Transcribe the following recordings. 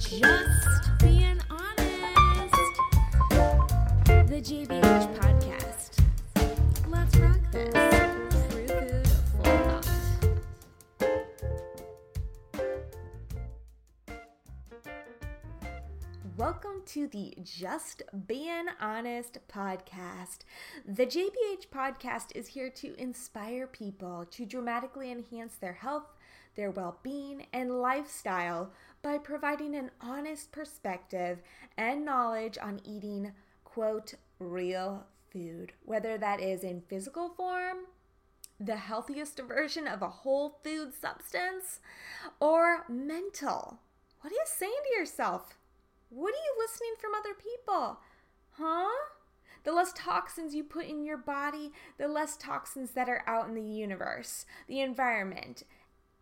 Just being honest. The JBH podcast. Let's rock this. True food for thought. Welcome to the Just Being Honest podcast. The JBH podcast is here to inspire people to dramatically enhance their health, their well being, and lifestyle by providing an honest perspective and knowledge on eating, quote, real food, whether that is in physical form, the healthiest version of a whole food substance, or mental. What are you saying to yourself? What are you listening from other people? Huh? The less toxins you put in your body, the less toxins that are out in the universe, the environment,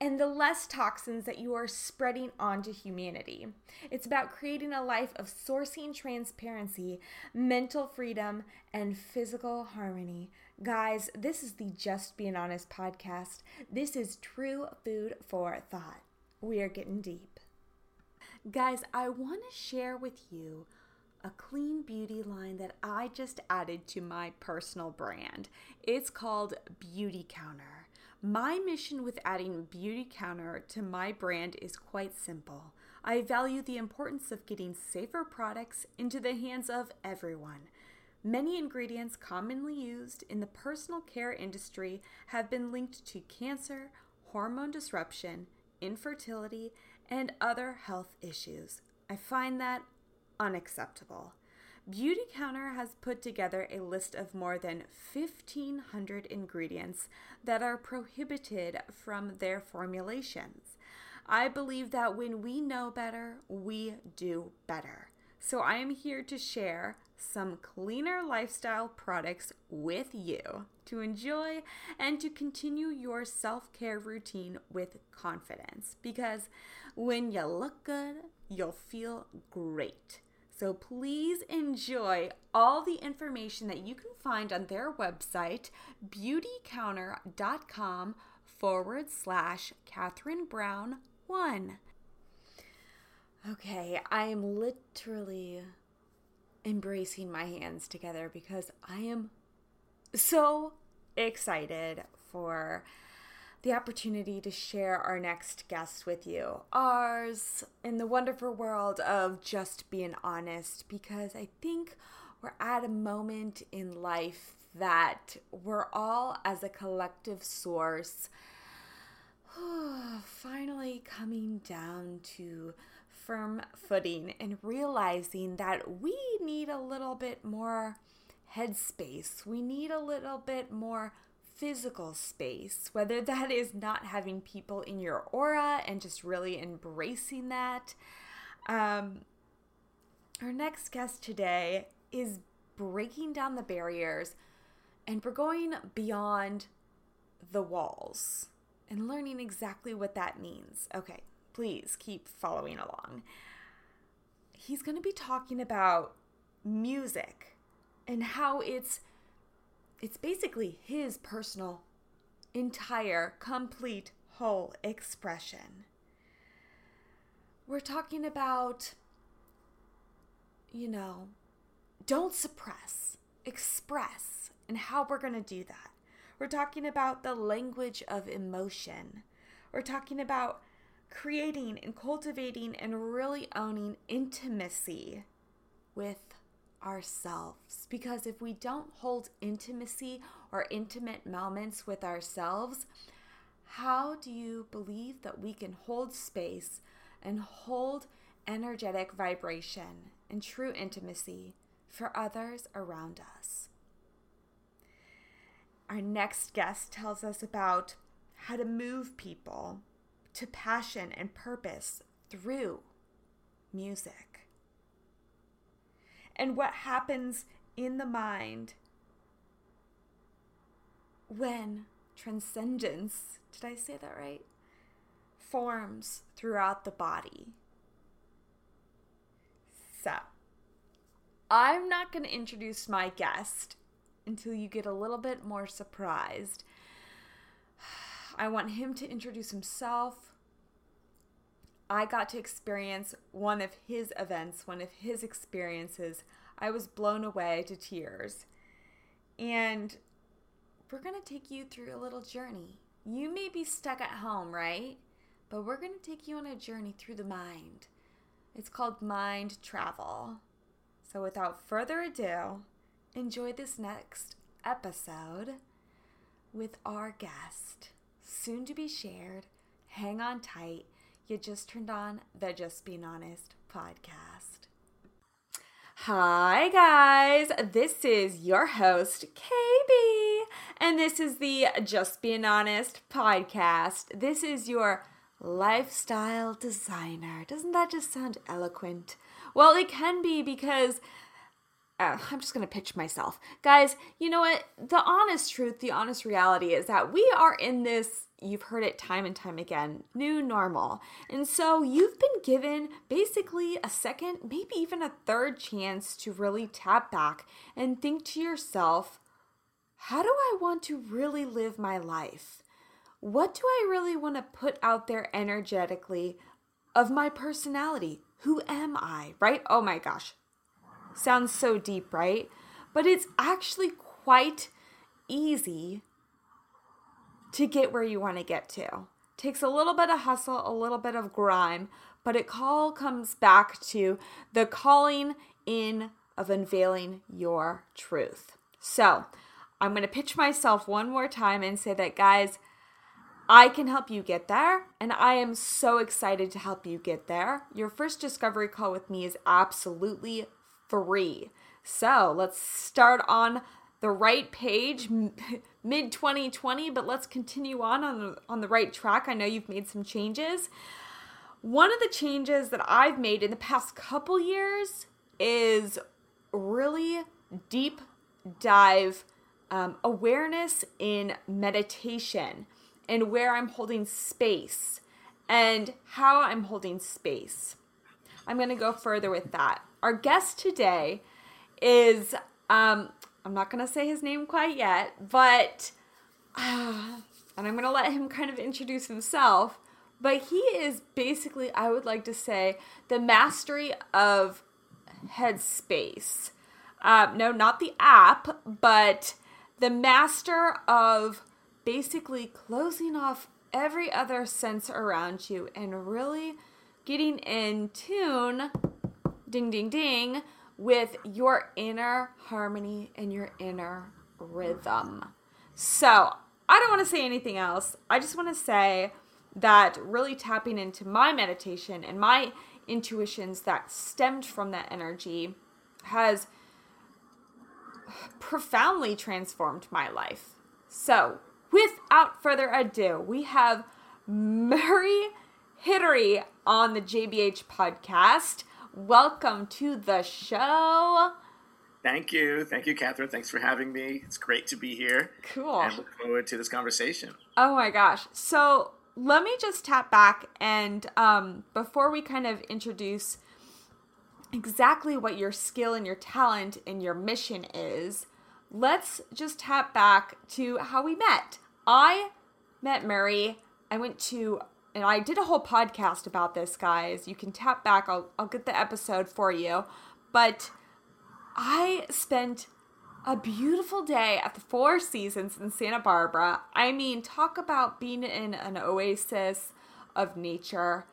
and the less toxins that you are spreading onto humanity. It's about creating a life of sourcing transparency, mental freedom, and physical harmony. Guys, this is the Just Being Honest podcast. This is true food for thought. We are getting deep. Guys, I want to share with you a clean beauty line that I just added to my personal brand. It's called Beautycounter. My mission with adding Beautycounter to my brand is quite simple. I value the importance of getting safer products into the hands of everyone. Many ingredients commonly used in the personal care industry have been linked to cancer, hormone disruption, infertility, and other health issues. I find that unacceptable. Beauty Counter has put together a list of more than 1,500 ingredients that are prohibited from their formulations. I believe that when we know better, we do better. So I am here to share some cleaner lifestyle products with you to enjoy and to continue your self care routine with confidence. Because when you look good, you'll feel great. So please enjoy all the information that you can find on their website, beautycounter.com forward slash Catherine Brown 1. Okay, I am literally embracing my hands together because I am so excited for the opportunity to share our next guest with you. Ours in the wonderful world of just being honest because I think we're at a moment in life that we're all as a collective source finally coming down to firm footing and realizing that we need a little bit more headspace. We need a little bit more physical space, whether that is not having people in your aura and just really embracing that. Um, our next guest today is breaking down the barriers and we're going beyond the walls and learning exactly what that means. Okay, please keep following along. He's going to be talking about music and how it's it's basically his personal entire complete whole expression. We're talking about you know, don't suppress, express, and how we're going to do that. We're talking about the language of emotion. We're talking about creating and cultivating and really owning intimacy with ourselves. Because if we don't hold intimacy or intimate moments with ourselves, how do you believe that we can hold space and hold energetic vibration and true intimacy for others around us? Our next guest tells us about how to move people to passion and purpose through music. And what happens in the mind when transcendence, did I say that right? Forms throughout the body. So, I'm not going to introduce my guest until you get a little bit more surprised. I want him to introduce himself. I got to experience one of his events, one of his experiences, I was blown away to tears. And we're going to take you through a little journey. You may be stuck at home, right? But we're going to take you on a journey through the mind. It's called mind travel. So, without further ado, enjoy this next episode with our guest, soon to be shared. Hang on tight. You just turned on the Just Being Honest podcast. Hi, guys. This is your host, KB, and this is the Just Being Honest podcast. This is your lifestyle designer. Doesn't that just sound eloquent? Well, it can be because uh, I'm just going to pitch myself. Guys, you know what? The honest truth, the honest reality is that we are in this, you've heard it time and time again, new normal. And so you've been given basically a second, maybe even a third chance to really tap back and think to yourself, how do I want to really live my life? What do I really want to put out there energetically of my personality? Who am I? Right? Oh my gosh. Sounds so deep, right? But it's actually quite easy to get where you want to get to. Takes a little bit of hustle, a little bit of grime, but it all comes back to the calling in of unveiling your truth. So, I'm going to pitch myself one more time and say that, guys, I can help you get there, and I am so excited to help you get there. Your first discovery call with me is absolutely free. So let's start on the right page, mid 2020, but let's continue on on the, on the right track. I know you've made some changes. One of the changes that I've made in the past couple years is really deep dive um, awareness in meditation and where I'm holding space and how I'm holding space. I'm going to go further with that. Our guest today is, um, I'm not going to say his name quite yet, but, uh, and I'm going to let him kind of introduce himself. But he is basically, I would like to say, the mastery of headspace. Uh, no, not the app, but the master of basically closing off every other sense around you and really getting in tune ding, ding, ding, with your inner harmony and your inner rhythm. So, I don't want to say anything else. I just want to say that really tapping into my meditation and my intuitions that stemmed from that energy has profoundly transformed my life. So, without further ado, we have Murray Hidary on the JBH podcast welcome to the show. Thank you. Thank you, Catherine. Thanks for having me. It's great to be here. Cool. And look forward to this conversation. Oh my gosh. So let me just tap back and um, before we kind of introduce exactly what your skill and your talent and your mission is, let's just tap back to how we met. I met Murray. I went to and I did a whole podcast about this, guys. You can tap back. I'll I'll get the episode for you. But I spent a beautiful day at the Four Seasons in Santa Barbara. I mean, talk about being in an oasis of nature.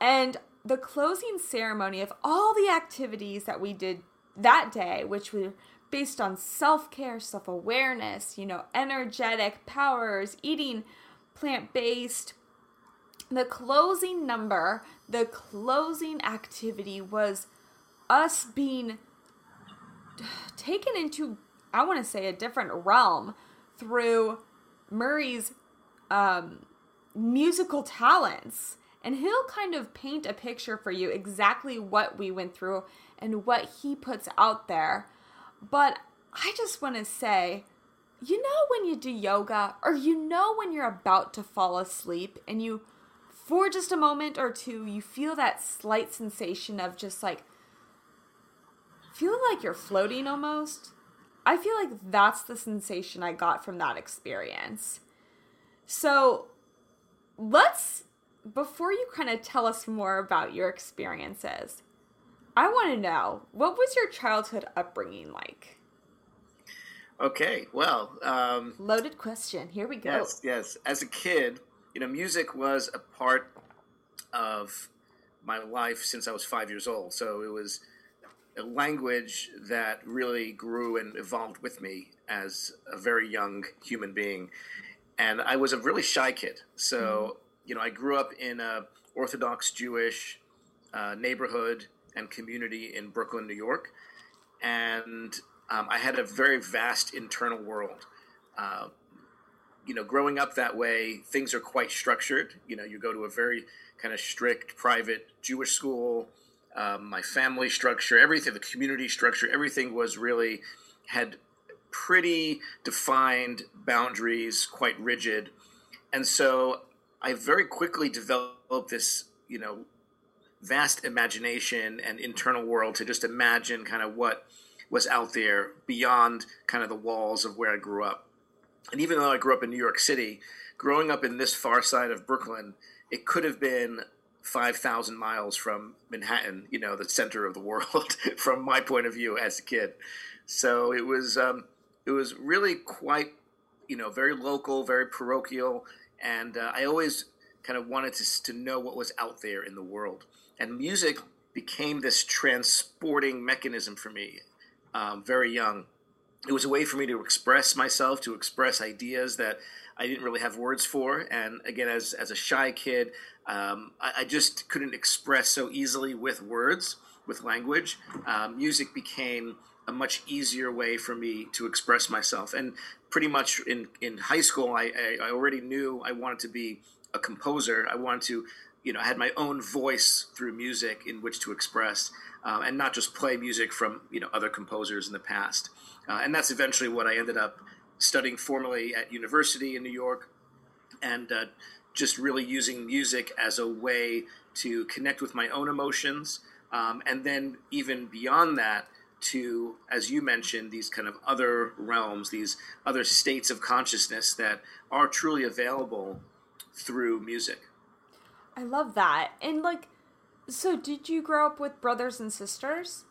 And the closing ceremony of all the activities that we did that day, which were based on self care, self awareness, you know, energetic powers, eating plant based, the closing number, the closing activity was us being taken into, I want to say, a different realm through Murray's um, musical talents. And he'll kind of paint a picture for you exactly what we went through and what he puts out there. But I just want to say, you know, when you do yoga, or you know, when you're about to fall asleep and you for just a moment or two, you feel that slight sensation of just like feeling like you're floating almost. I feel like that's the sensation I got from that experience. So let's before you kind of tell us more about your experiences, I want to know what was your childhood upbringing like? Okay, well, um, loaded question. Here we go. Yes, yes. As a kid, you know, music was a part of my life since I was five years old. So it was a language that really grew and evolved with me as a very young human being. And I was a really shy kid. So, mm-hmm. you know, I grew up in a Orthodox Jewish uh, neighborhood and community in Brooklyn, New York. And um, I had a very vast internal world. Uh, you know, growing up that way, things are quite structured. You know, you go to a very kind of strict private Jewish school. Um, my family structure, everything, the community structure, everything was really had pretty defined boundaries, quite rigid. And so I very quickly developed this, you know, vast imagination and internal world to just imagine kind of what was out there beyond kind of the walls of where I grew up. And even though I grew up in New York City, growing up in this far side of Brooklyn, it could have been 5,000 miles from Manhattan, you know, the center of the world, from my point of view as a kid. So it was, um, it was really quite, you know, very local, very parochial. And uh, I always kind of wanted to, to know what was out there in the world. And music became this transporting mechanism for me um, very young. It was a way for me to express myself, to express ideas that I didn't really have words for. And again, as, as a shy kid, um, I, I, just couldn't express so easily with words, with language. Um, music became a much easier way for me to express myself. And pretty much in, in high school, I, I, I already knew I wanted to be a composer. I wanted to, you know, I had my own voice through music in which to express uh, and not just play music from you know other composers in the past. Uh, and that's eventually what I ended up studying formally at university in New York, and uh, just really using music as a way to connect with my own emotions, um, and then even beyond that to, as you mentioned, these kind of other realms, these other states of consciousness that are truly available through music. I love that. And like so, did you grow up with brothers and sisters?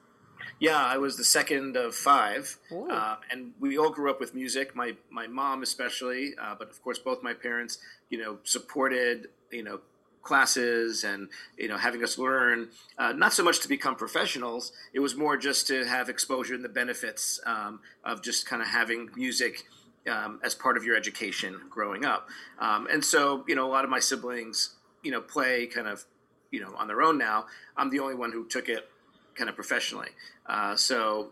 Yeah, I was the second of five, uh, and we all grew up with music. My my mom especially, uh, but of course both my parents, you know, supported you know classes and you know having us learn uh, not so much to become professionals it was more just to have exposure and the benefits um, of just kind of having music um, as part of your education growing up um, and so you know a lot of my siblings you know play kind of you know on their own now. I'm the only one who took it kind of professionally. Uh, so,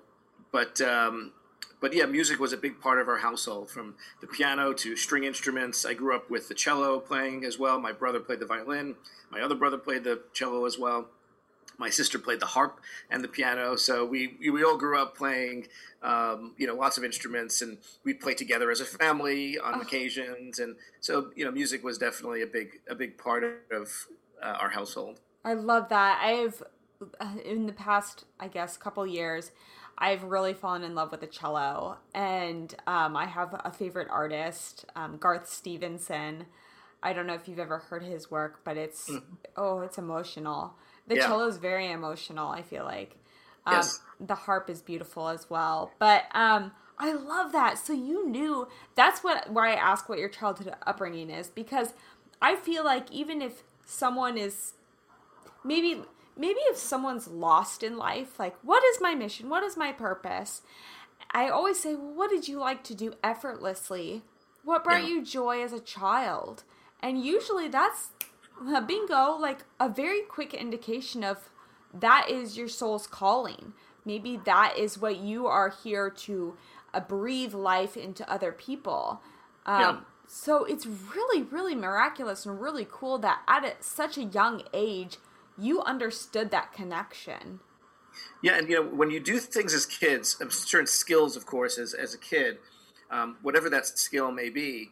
but um, but yeah, music was a big part of our household, from the piano to string instruments. I grew up with the cello playing as well. My brother played the violin. My other brother played the cello as well. My sister played the harp and the piano. So we we all grew up playing, um, you know, lots of instruments, and we played together as a family on oh. occasions. And so you know, music was definitely a big a big part of uh, our household. I love that. I've uh, in the past, I guess, couple years, I've really fallen in love with the cello, and um, I have a favorite artist, um, Garth Stevenson. I don't know if you've ever heard his work, but it's mm. oh, it's emotional. The yeah. cello is very emotional. I feel like um, yes. the harp is beautiful as well, but um, I love that. So you knew that's what why I ask what your childhood upbringing is because I feel like even if someone is maybe maybe if someone's lost in life, like what is my mission? What is my purpose? I always say, well, what did you like to do effortlessly? What brought yeah. you joy as a child? And usually that's bingo, like a very quick indication of that is your soul's calling. Maybe that is what you are here to uh, breathe life into other people. Um, yeah. So it's really, really miraculous and really cool that at a, such a young age, you understood that connection. Yeah, and you know, when you do things as kids, certain skills, of course, as, as a kid, um, whatever that skill may be,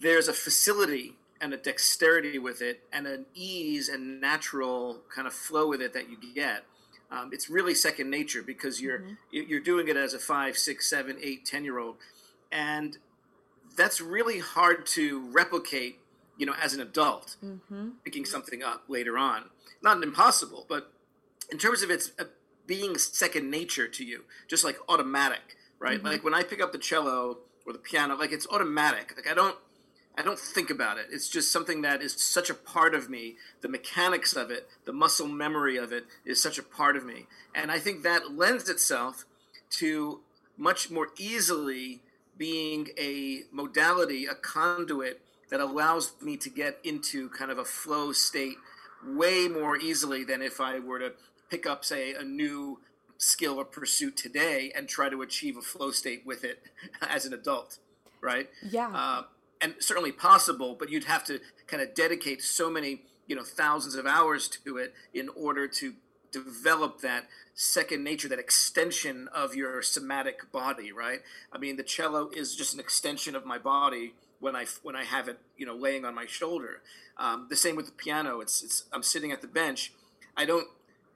there's a facility and a dexterity with it and an ease and natural kind of flow with it that you get. Um, it's really second nature because you're mm-hmm. you're doing it as a five, six, seven, eight, ten year old, and that's really hard to replicate you know, as an adult, picking something up later on. Not impossible, but in terms of its uh, being second nature to you, just like automatic, right? Like when I pick up the cello or the piano, like it's automatic. Like I don't, I don't think about it. It's just something that is such a part of me. The mechanics of it, the muscle memory of it is such a part of me. And I think that lends itself to much more easily being a modality, a conduit that allows me to get into kind of a flow state way more easily than if I were to pick up, say, a new skill or pursuit today and try to achieve a flow state with it as an adult, right? Yeah. Uh, and certainly possible, but you'd have to kind of dedicate so many, you know, thousands of hours to it in order to develop that second nature, that extension of your somatic body, right? I mean, the cello is just an extension of my body when I when I have it, you know, laying on my shoulder. Um, the same with the piano. It's it's I'm sitting at the bench. I don't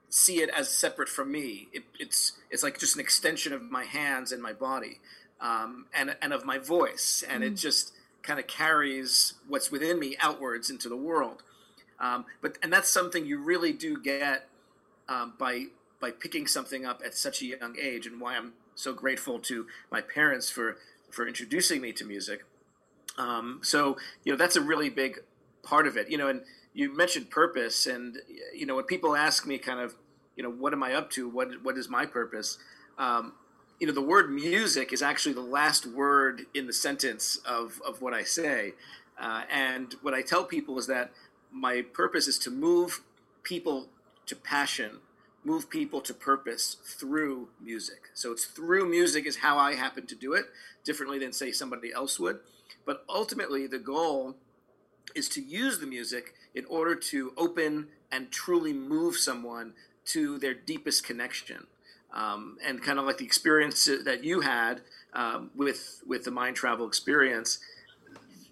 see it as separate from me. It, it's it's like just an extension of my hands and my body, um, and and of my voice, and it just kind of carries what's within me outwards into the world. Um, but and that's something you really do get um, by by picking something up at such a young age, and why I'm so grateful to my parents for for introducing me to music. Um, so you know that's a really big part of it. You know, and you mentioned purpose, and you know when people ask me, kind of, you know, what am I up to? What what is my purpose? You know, the word music is actually the last word in the sentence of of what I say, uh, and what I tell people is that my purpose is to move people to passion move people to purpose through music. So it's through music is how I happen to do it, differently than say somebody else would. But ultimately, the goal is to use the music in order to open and truly move someone to their deepest connection. Um, and kind of like the experience that you had um, with with the mind travel experience,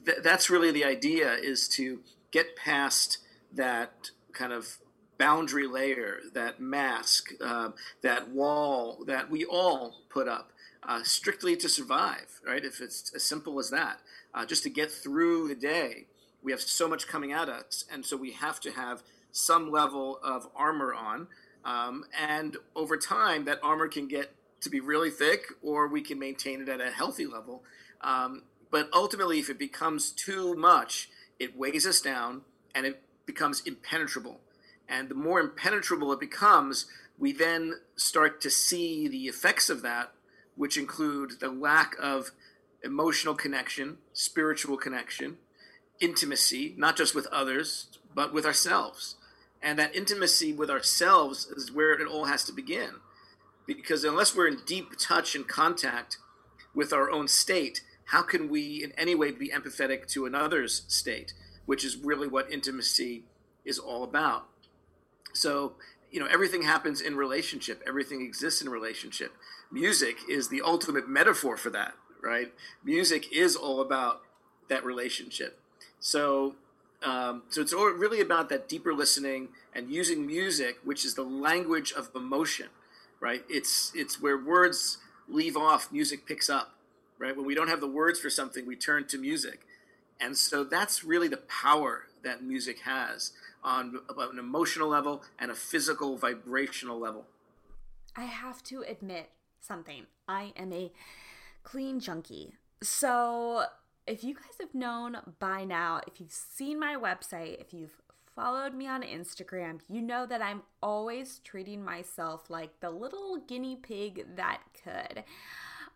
th- that's really the idea: is to get past that kind of boundary layer, that mask, uh, that wall that we all put up uh, strictly to survive, right? If it's as simple as that, uh, just to get through the day. We have so much coming at us, and so we have to have some level of armor on. Um, and over time, that armor can get to be really thick, or we can maintain it at a healthy level. Um, but ultimately, if it becomes too much, it weighs us down and it becomes impenetrable. And the more impenetrable it becomes, we then start to see the effects of that, which include the lack of emotional connection, spiritual connection, intimacy, not just with others, but with ourselves. And that intimacy with ourselves is where it all has to begin. Because unless we're in deep touch and contact with our own state, how can we in any way be empathetic to another's state, which is really what intimacy is all about? So, you know, everything happens in relationship, everything exists in relationship. Music is the ultimate metaphor for that, right? Music is all about that relationship. So, um, so it's all really about that deeper listening and using music, which is the language of emotion, right? It's it's where words leave off, music picks up, right? When we don't have the words for something, we turn to music, and so that's really the power that music has on an emotional level and a physical vibrational level. I have to admit something. I am a clean junkie. So, if you guys have known by now, if you've seen my website, if you've followed me on Instagram, you know that I'm always treating myself like the little guinea pig that could.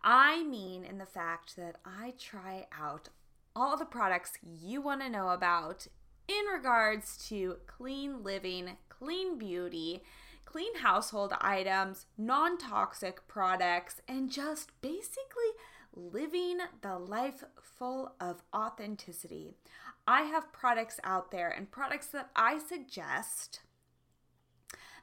I mean, in the fact that I try out all the products you want to know about in regards to clean living, clean beauty, clean household items, non toxic products, and just basically living the life full of authenticity. I have products out there and products that I suggest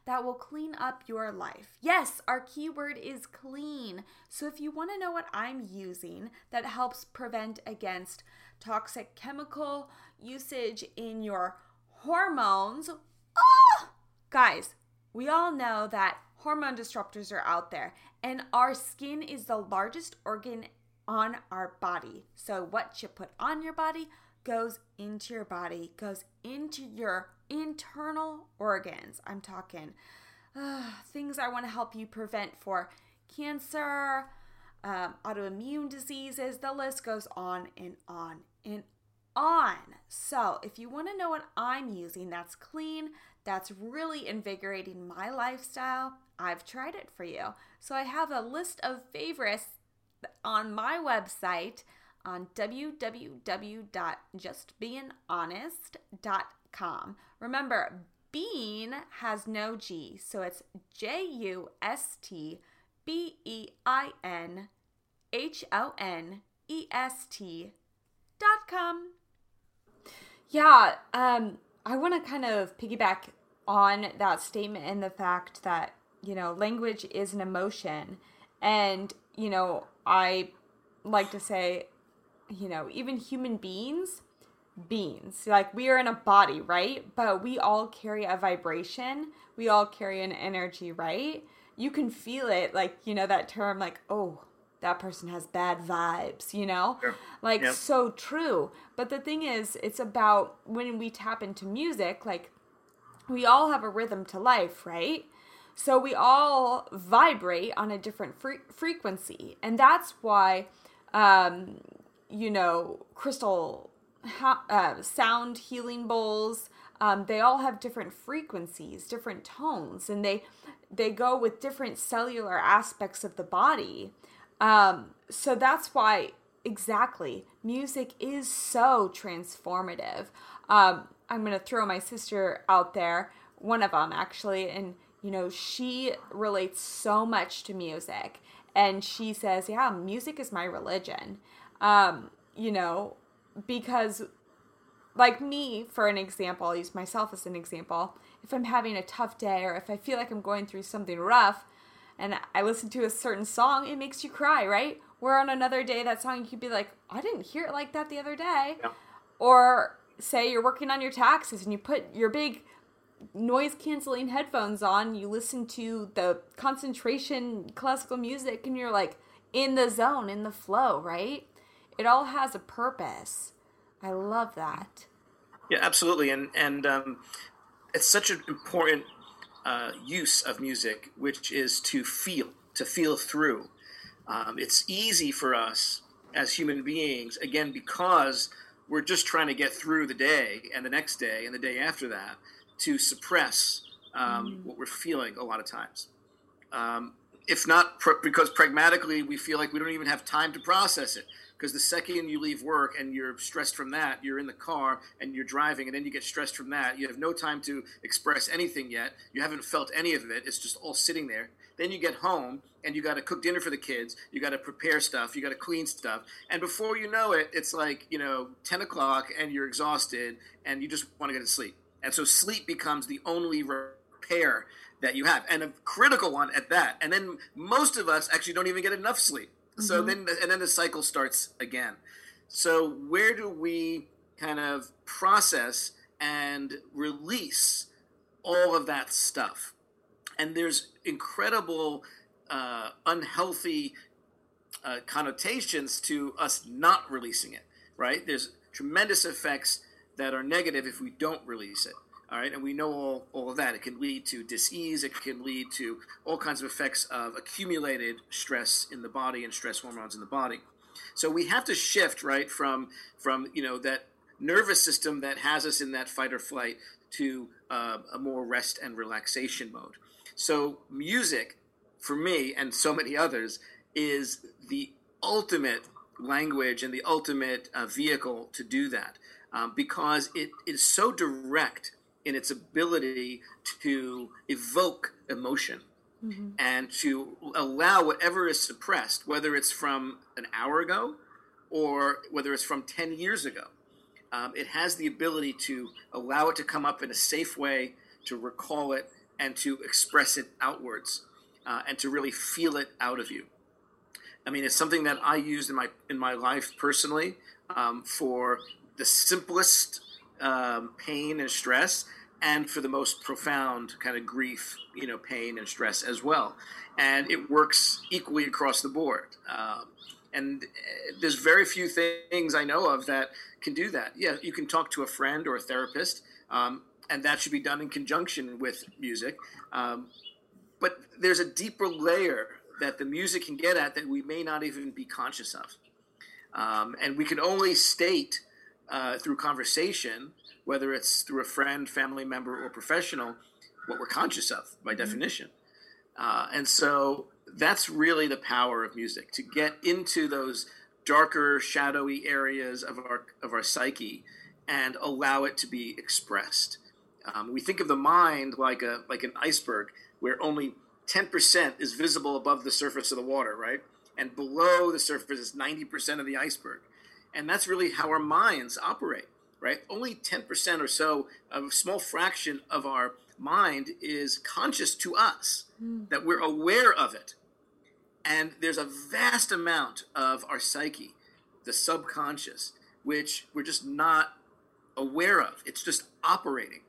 that will clean up your life. Yes, our keyword is clean. So if you want to know what I'm using that helps prevent against toxic chemical usage in your hormones. Oh! Guys, we all know that hormone disruptors are out there, and our skin is the largest organ on our body. So, what you put on your body, goes into your body, goes into your internal organs. I'm talking uh, things I want to help you prevent for cancer, um, autoimmune diseases. The list goes on and on and on. So, if you want to know what I'm using that's clean, that's really invigorating my lifestyle, I've tried it for you. So, I have a list of favorites on my website on www.justbeinghonest.com. Remember, bean has no G, so it's J U S T B E I N H O N E S T dot com. Yeah, um, I want to kind of piggyback on that statement and the fact that, you know, language is an emotion. And, you know, I like to say, you know, even human beings, beings, like we are in a body, right? But we all carry a vibration, we all carry an energy, right? You can feel it, like, you know, that term, like, oh, that person has bad vibes, you know? Sure. Like, yep. so true. But the thing is, it's about when we tap into music, like, we all have a rhythm to life, right? So we all vibrate on a different fre- frequency. And that's why, um, you know, crystal ha- uh, sound healing bowls, um, they all have different frequencies, different tones, and they they go with different cellular aspects of the body. Um, so that's why exactly music is so transformative. Um, I'm gonna throw my sister out there, one of them actually, and you know she relates so much to music, and she says, "Yeah, music is my religion." Um, you know, because like me, for an example, I'll use myself as an example. If I'm having a tough day or if I feel like I'm going through something rough, and I listen to a certain song, it makes you cry, right? Where on another day, that song, you could be like, I didn't hear it like that the other day. Yeah. Or say you're working on your taxes and you put your big noise canceling headphones on, you listen to the concentration classical music, and you're like in the zone, in the flow, right? It all has a purpose. I love that. Yeah, absolutely, and and um, it's such an important uh, use of music, which is to feel, to feel through. Um, it's easy for us as human beings, again, because we're just trying to get through the day and the next day and the day after that, to suppress um, mm. what we're feeling a lot of times. Um, if not pr- because pragmatically we feel like we don't even have time to process it because the second you leave work and you're stressed from that, you're in the car and you're driving, and then you get stressed from that. You have no time to express anything yet. You haven't felt any of it. It's just all sitting there. Then you get home and you got to cook dinner for the kids. You got to prepare stuff. You got to clean stuff. And before you know it, it's like, you know, 10 o'clock and you're exhausted and you just want to get to sleep. And so sleep becomes the only repair that you have, and a critical one at that. And then most of us actually don't even get enough sleep. So mm-hmm. then, and then the cycle starts again. So where do we kind of process and release all of that stuff? And there's incredible uh, unhealthy uh, connotations to us not releasing it. Right? There's tremendous effects that are negative if we don't release it. All right, and we know all, all of that. It can lead to disease. It can lead to all kinds of effects of accumulated stress in the body and stress hormones in the body. So we have to shift right from from you know that nervous system that has us in that fight or flight to uh, a more rest and relaxation mode. So music, for me and so many others, is the ultimate language and the ultimate uh, vehicle to do that um, because it is so direct in its ability to evoke emotion mm-hmm. and to allow whatever is suppressed, whether it's from an hour ago or whether it's from 10 years ago. Um, it has the ability to allow it to come up in a safe way, to recall it, and to express it outwards, uh, and to really feel it out of you. I mean, it's something that I used in my in my life personally um, for the simplest um, pain and stress, and for the most profound kind of grief, you know, pain and stress as well. And it works equally across the board. Um, And uh, there's very few things I know of that can do that. Yeah, you can talk to a friend or a therapist, um, and that should be done in conjunction with music. Um, but there's a deeper layer that the music can get at that we may not even be conscious of. Um, and we can only state uh, through conversation, whether it's through a friend, family member, or professional, what we're conscious of by mm-hmm. definition. Uh, and so that's really the power of music to get into those darker, shadowy areas of our of our psyche and allow it to be expressed. Um, we think of the mind like a like an iceberg where only 10% is visible above the surface of the water, right? And below the surface is 90% of the iceberg. And that's really how our minds operate, right? Only 10% or so, a small fraction of our mind is conscious to us, mm. that we're aware of it. And there's a vast amount of our psyche, the subconscious, which we're just not aware of. It's just operating.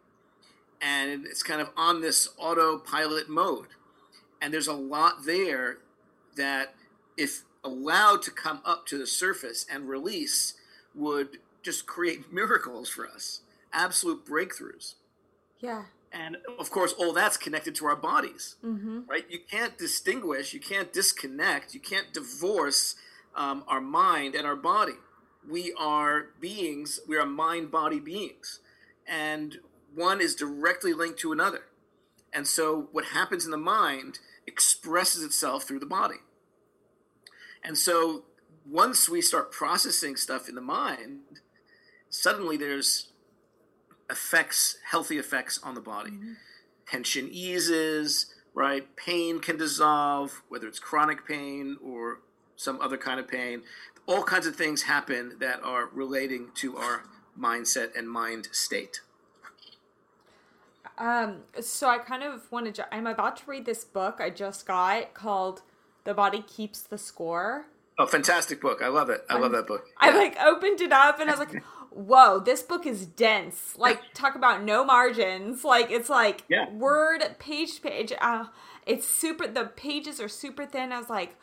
And it's kind of on this autopilot mode. And there's a lot there that, if allowed to come up to the surface and release, would just create miracles for us, absolute breakthroughs. Yeah. And of course, all that's connected to our bodies, mm-hmm. right? You can't distinguish, you can't disconnect, you can't divorce um, our mind and our body. We are beings, we are mind body beings. And one is directly linked to another. And so, what happens in the mind expresses itself through the body. And so, once we start processing stuff in the mind, suddenly there's effects, healthy effects on the body. Mm-hmm. Tension eases, right? Pain can dissolve, whether it's chronic pain or some other kind of pain. All kinds of things happen that are relating to our mindset and mind state. Um, so I kind of wanted to. I'm about to read this book I just got called "The Body Keeps the Score." Oh, fantastic book! I love it. I love that book. I like opened it up and I was like, whoa, this book is dense. Like, talk about no margins. Like, it's like yeah. word, page, page. Uh, it's super, the pages are super thin. I was like,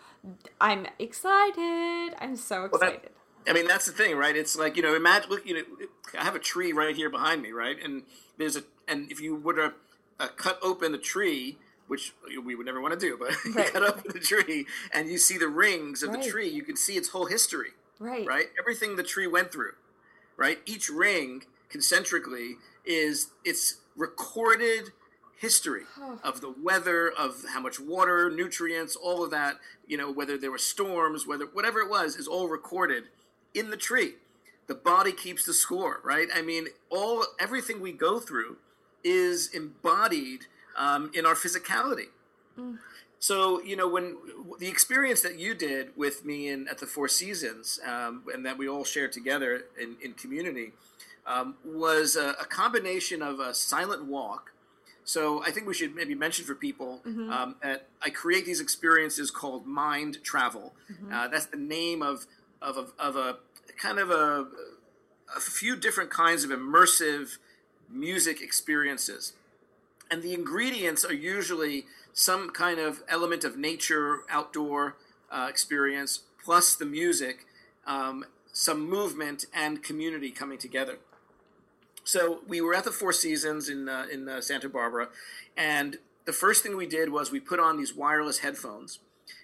I'm excited. I'm so excited. Well, that, I mean, that's the thing, right? It's like, you know, imagine, look, you know, I have a tree right here behind me, right? And there's a, and if you were to uh, cut open the tree, which we would never want to do, but right. you cut open the tree and you see the rings of right. the tree, you can see its whole history. Right. Right? Everything the tree went through right? Each ring concentrically is its recorded history of the weather, of how much water, nutrients, all of that, you know, whether there were storms, whether whatever it was, is all recorded in the tree. The body keeps the score, right? I mean, all everything we go through is embodied um, in our physicality. Mm. So you know when the experience that you did with me in at the Four Seasons, um, and that we all shared together in, in community, um, was a, a, combination of a silent walk. So I think we should maybe mention for people mm-hmm. um, that I create these experiences called mind travel. Mm-hmm. Uh, that's the name of of a, of a kind of a, a few different kinds of immersive music experiences, and the ingredients are usually some kind of element of nature, outdoor uh, experience, plus the music, um, some movement and community coming together. So we were at the Four Seasons in uh, in uh, Santa Barbara, and the first thing we did was we put on these wireless headphones,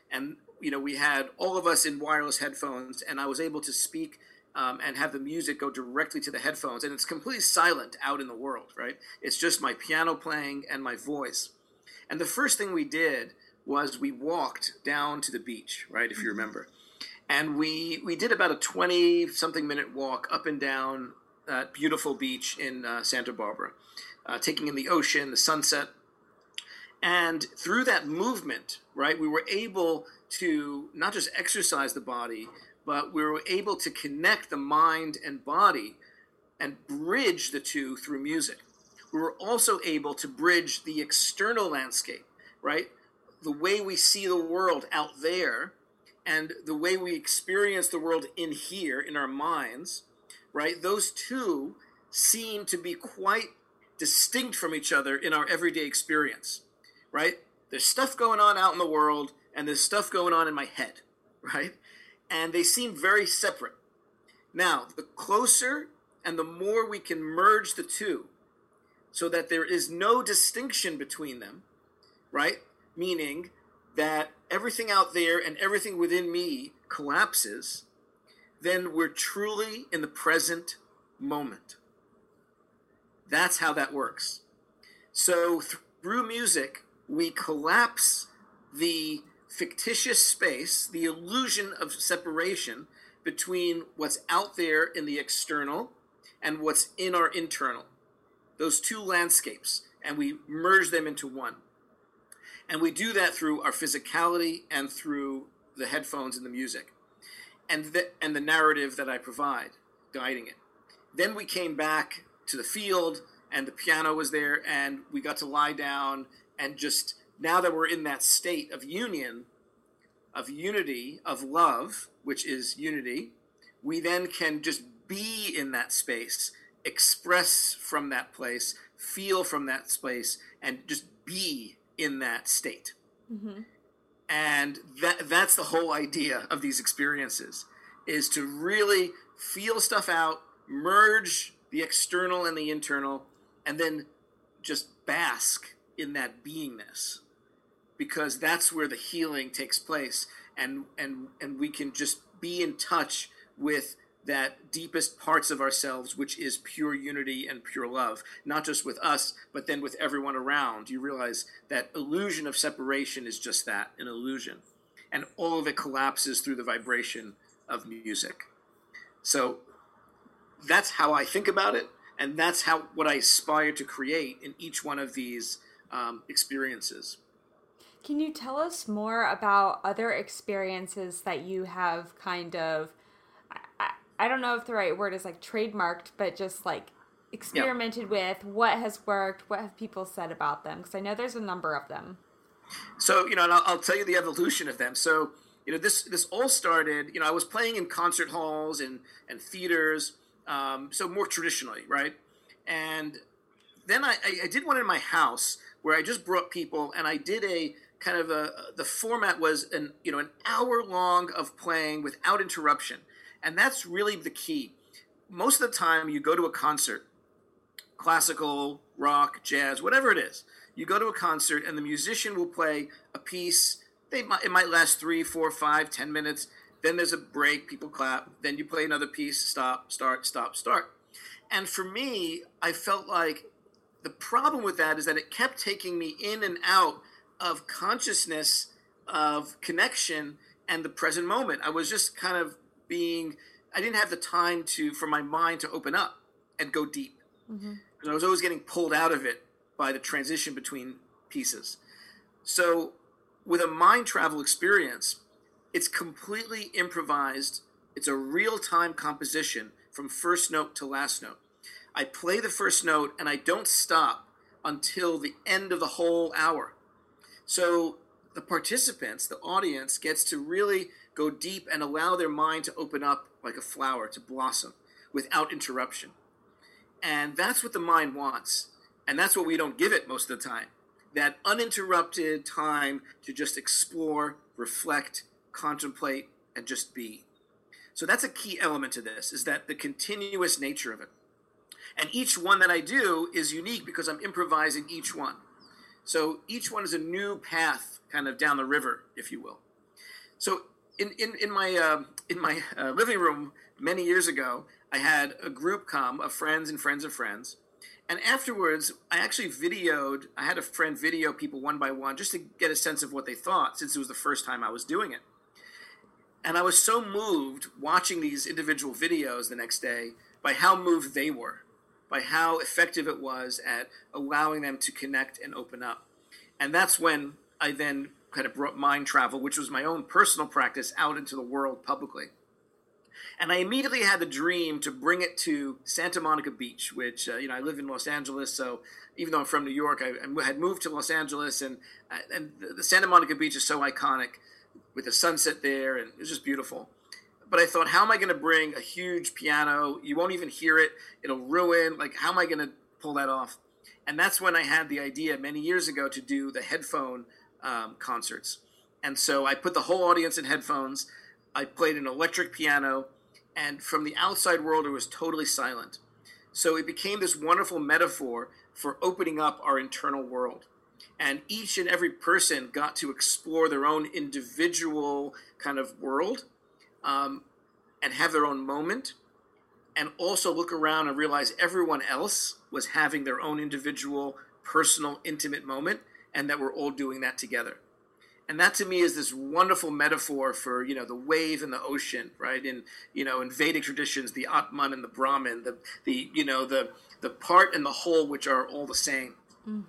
and you know we had all of us in wireless headphones, and I was able to speak um, and have the music go directly to the headphones, and it's completely silent out in the world, right? It's just my piano playing and my voice. And the first thing we did was we walked down to the beach, right, if you mm-hmm. remember. And we, we did about a 20 something minute walk up and down that beautiful beach in uh, Santa Barbara, uh, taking in the ocean, the sunset. And through that movement, right, we were able to not just exercise the body, but we were able to connect the mind and body and bridge the two through music we were also able to bridge the external landscape, right? The way we see the world out there and the way we experience the world in here, in our minds, right? Those two seem to be quite distinct from each other in our everyday experience, right? There's stuff going on out in the world, and there's stuff going on in my head, right? And they seem very separate. Now, the closer and the more we can merge the two so that there is no distinction between them, right? Meaning that everything out there and everything within me collapses, then we're truly in the present moment. That's how that works. So through music, we collapse the fictitious space, the illusion of separation between what's out there in the external and what's in our internal. Those two landscapes, and we merge them into one. And we do that through our physicality and through the headphones and the music and the, and the narrative that I provide guiding it. Then we came back to the field and the piano was there and we got to lie down and just now that we're in that state of union of unity of love which is unity we then can just be in that space express from that place feel from that space and just be in that state mm-hmm. and that that's the whole idea of these experiences is to really feel stuff out merge the external and the internal and then just bask in that beingness because that's where the healing takes place. And and and we can just be in touch with that deepest parts of ourselves which is pure unity and pure love. Not just with us but then with everyone around. You realize that illusion of separation is just that an illusion. And all of it collapses through the vibration of music. So that's how i think about it and that's how what I aspire to create in each one of these um, experiences. Can you tell us more about other experiences that you have kind of, I, I don't know if the right word is like trademarked, but just like experimented with? What has worked? What have people said about them? Because I know there's a number of them. So, you know, I'll, I'll tell you the evolution of them. So, you know, this this all started. You know, I was playing in concert halls and and theaters, um, so more traditionally, right? And then I, I did one in my house where I just brought people and I did a kind of a the format was an you know an hour long of playing without interruption, and that's really the key. Most of the time, you go to a concert, classical, rock, jazz, whatever it is. You go to a concert and the musician will play a piece. They might, it might last three, four, five, ten minutes then there's a break, people clap. Then you play another piece, stop, start, stop, start. And for me, I felt like the problem with that is that it kept taking me in and out of consciousness, of connection, and the present moment. I was just kind of being, I didn't have the time to, for my mind to open up and go deep. Mm-hmm. I was always getting pulled out of it by the transition between pieces. So, with a mind travel experience, it's completely improvised. It's a real time composition from first note to last note. I play the first note and I don't stop until the end of the whole hour. So the participants, the audience, gets to really go deep and allow their mind to open up like a flower, to blossom without interruption. And that's what the mind wants. And that's what we don't give it most of the time. That uninterrupted time to just explore, reflect, contemplate, and just be. So that's a key element to this is that the continuous nature of it. And each one that I do is unique because I'm improvising each one. So each one is a new path kind of down the river, if you will. So in, in, in my, uh, in my uh, living room many years ago, I had a group come of friends and friends of friends. And afterwards, I actually videoed, I had a friend video people one by one just to get a sense of what they thought since it was the first time I was doing it. And I was so moved watching these individual videos the next day by how moved they were, by how effective it was at allowing them to connect and open up. And that's when I then kind of brought mind travel, which was my own personal practice, out into the world publicly. And I immediately had the dream to bring it to Santa Monica Beach, which, uh, you know, I live in Los Angeles. So even though I'm from New York, I, I had moved to Los Angeles, and, uh, and the Santa Monica Beach is so iconic with the sunset there, and it was just beautiful. But I thought, how am I going to bring a huge piano? You won't even hear it. It'll ruin. Like, how am I going to pull that off? And that's when I had the idea many years ago to do the headphone um, concerts. And so I put the whole audience in headphones. I played an electric piano, and from the outside world, it was totally silent. So it became this wonderful metaphor for opening up our internal world. And each and every person got to explore their own individual kind of world um, and have their own moment. And also look around and realize everyone else was having their own individual, personal, intimate moment, and that we're all doing that together and that to me is this wonderful metaphor for you know the wave and the ocean right in you know in vedic traditions the atman and the brahman the the you know the the part and the whole which are all the same mm.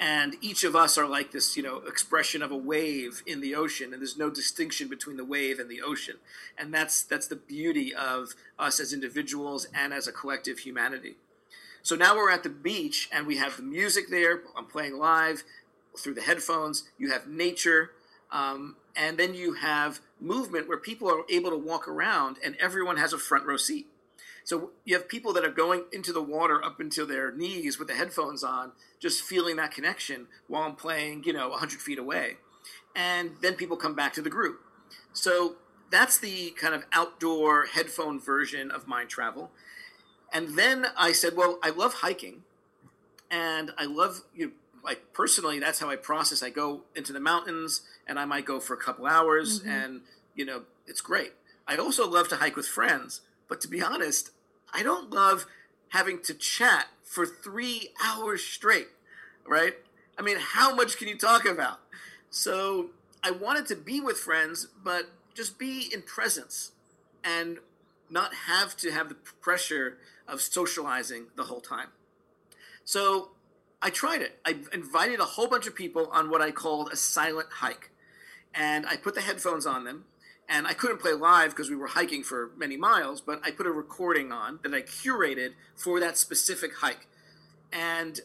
And each of us are like this you know expression of a wave in the ocean and there's no distinction between the wave and the ocean and that's that's the beauty of us as individuals and as a collective humanity so now we're at the beach and we have the music there i'm playing live through the headphones. You have nature, um, and then you have movement where people are able to walk around, and everyone has a front row seat. So you have people that are going into the water up until their knees with the headphones on, just feeling that connection while I'm playing, you know, 100 feet away. And then people come back to the group. So that's the kind of outdoor headphone version of mind travel. And then I said, well, I love hiking and I love you know, like personally, that's how I process. I go into the mountains and I might go for a couple hours, mm-hmm. and you know, it's great. I also love to hike with friends, but to be honest, I don't love having to chat for three hours straight, right? I mean, how much can you talk about? So I wanted to be with friends, but just be in presence and not have to have the pressure of socializing the whole time. So I tried it. I invited a whole bunch of people on what I called a silent hike. And I put the headphones on them. And I couldn't play live because we were hiking for many miles, but I put a recording on that I curated for that specific hike. And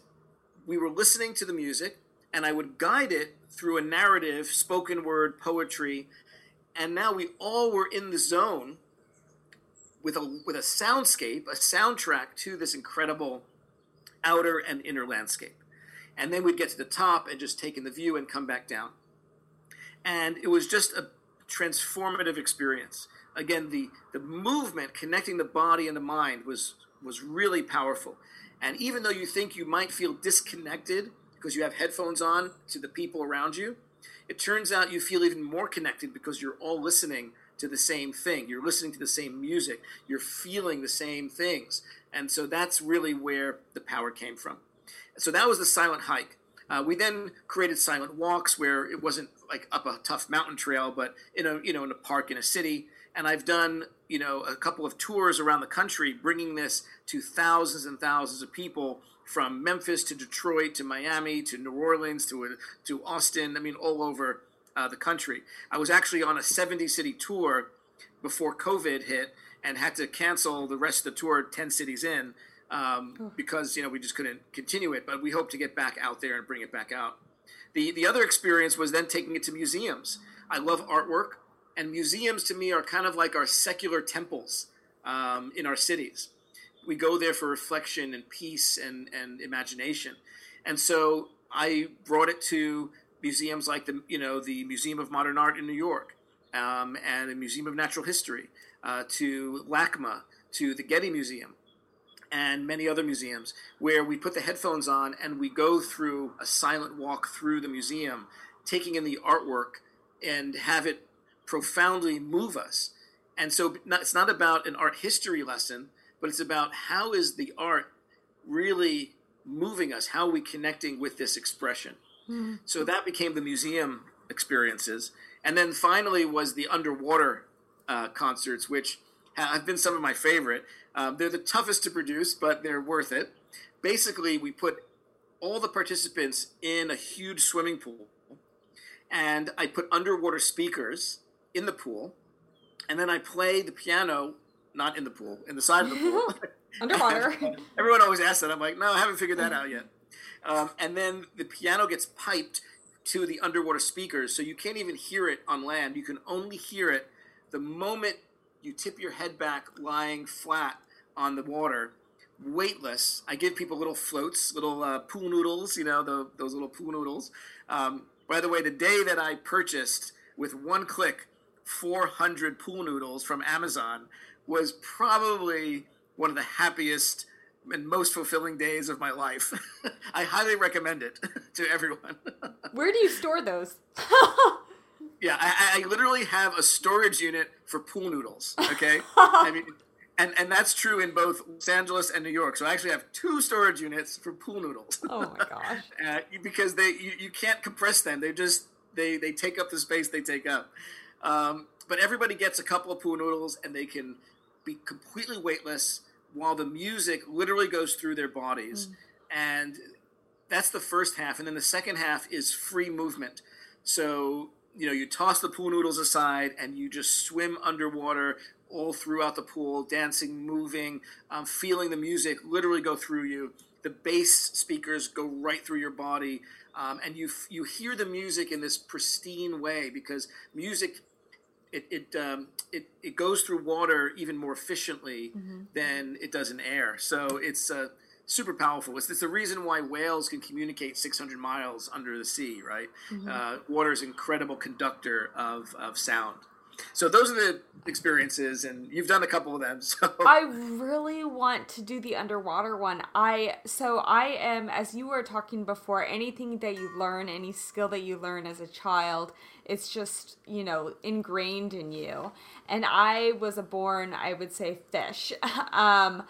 we were listening to the music, and I would guide it through a narrative, spoken word, poetry. And now we all were in the zone with a, with a soundscape, a soundtrack to this incredible outer and inner landscape. And then we'd get to the top and just take in the view and come back down. And it was just a transformative experience. Again, the, the movement connecting the body and the mind was, was really powerful. And even though you think you might feel disconnected because you have headphones on to the people around you, it turns out you feel even more connected because you're all listening to the same thing. You're listening to the same music. You're feeling the same things. And so that's really where the power came from. So that was the silent hike. Uh, we then created silent walks where it wasn't like up a tough mountain trail, but in a you know in a park in a city. And I've done you know a couple of tours around the country, bringing this to thousands and thousands of people from Memphis to Detroit to Miami to New Orleans to to Austin. I mean, all over uh, the country. I was actually on a 70 city tour before COVID hit, and had to cancel the rest of the tour 10 cities in um, because you know we just couldn't continue it but we hope to get back out there and bring it back out the the other experience was then taking it to museums. I love artwork and museums to me are kind of like our secular temples um, in our cities. We go there for reflection and peace and, and imagination. And so i brought it to museums like the you know the museum of modern art in new york um, and the museum of natural history uh, to LACMA, to the Getty Museum, and many other museums, where we put the headphones on and we go through a silent walk through the museum, taking in the artwork and have it profoundly move us. And so it's not about an art history lesson, but it's about how is the art really moving us? How are we connecting with this expression? Mm-hmm. So that became the museum experiences. And then finally was the underwater uh, concerts, which have been some of my favorite. Um, they're the toughest to produce, but they're worth it. Basically, we put all the participants in a huge swimming pool, and I put underwater speakers in the pool, and then I play the piano, not in the pool, in the side of the pool. Underwater. Everyone always asks that. I'm like, no, I haven't figured that out yet. Um, and then the piano gets piped to the underwater speakers, so you can't even hear it on land. You can only hear it the moment you tip your head back lying flat on the water, weightless, I give people little floats, little uh, pool noodles, you know, the, those little pool noodles. Um, by the way, the day that I purchased with one click 400 pool noodles from Amazon was probably one of the happiest and most fulfilling days of my life. I highly recommend it to everyone. Where do you store those? yeah, I, I, literally have a storage unit for pool noodles. Okay, I mean, and and that's true in both Los Angeles and New York. So I actually have two storage units for pool noodles. Oh my gosh! uh, because they you, you can't compress them. They just they they take up the space they take up. Um, but everybody gets a couple of pool noodles, and they can be completely weightless while the music literally goes through their bodies. Mm. And that's the first half. And then the second half is free movement. So, you know, you toss the pool noodles aside and you just swim underwater all throughout the pool, dancing, moving, um, feeling the music literally go through you. The bass speakers go right through your body. Um, and you, you hear the music in this pristine way because music it it, um, it it goes through water even more efficiently mm-hmm. than it does in air. So it's uh, super powerful. It's, it's the reason why whales can communicate 600 miles under the sea. Right? Mm-hmm. Uh, water is an incredible conductor of of sound. So those are the experiences, and you've done a couple of them. So I really want to do the underwater one. I so I am, as you were talking before, anything that you learn, any skill that you learn as a child, it's just you know ingrained in you. And I was a born, I would say, fish. um,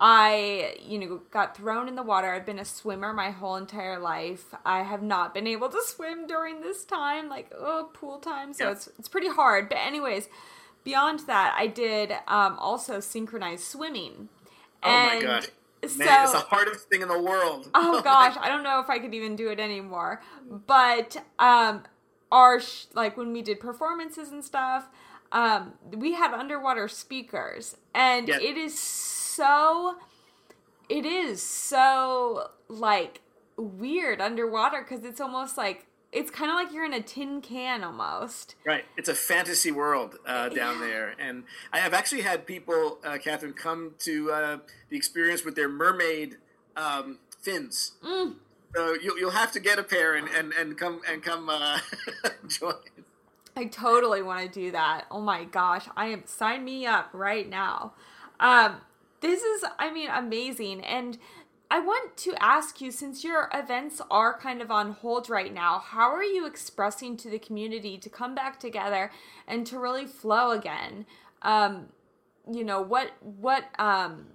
I, you know, got thrown in the water. I've been a swimmer my whole entire life. I have not been able to swim during this time, like oh, pool time. So yeah. it's it's pretty hard. But anyways, beyond that, I did um, also synchronized swimming. Oh and my god. Man, so, it's the hardest thing in the world. oh gosh, I don't know if I could even do it anymore. But um, our sh- like when we did performances and stuff, um, we had underwater speakers, and it is so it is so like weird underwater because it's almost like it's kind of like you're in a tin can almost. Right. It's a fantasy world uh, down yeah. there. And I have actually had people, uh, Catherine, come to uh, the experience with their mermaid um, fins. Mm. So you'll, you'll have to get a pair and, and, and come and come uh, join. I totally want to do that. Oh my gosh. I am sign me up right now. Um, this is, I mean, amazing. And I want to ask you since your events are kind of on hold right now, how are you expressing to the community to come back together and to really flow again? Um, you know, what what um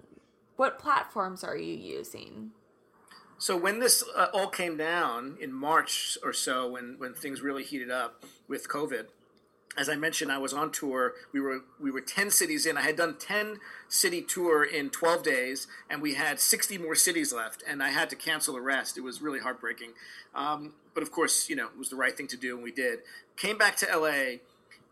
what platforms are you using? So when this uh, all came down in March or so when when things really heated up with COVID, as I mentioned, I was on tour. We were we were ten cities in. I had done ten city tour in twelve days, and we had sixty more cities left. And I had to cancel the rest. It was really heartbreaking. Um, but of course, you know, it was the right thing to do, and we did. Came back to LA,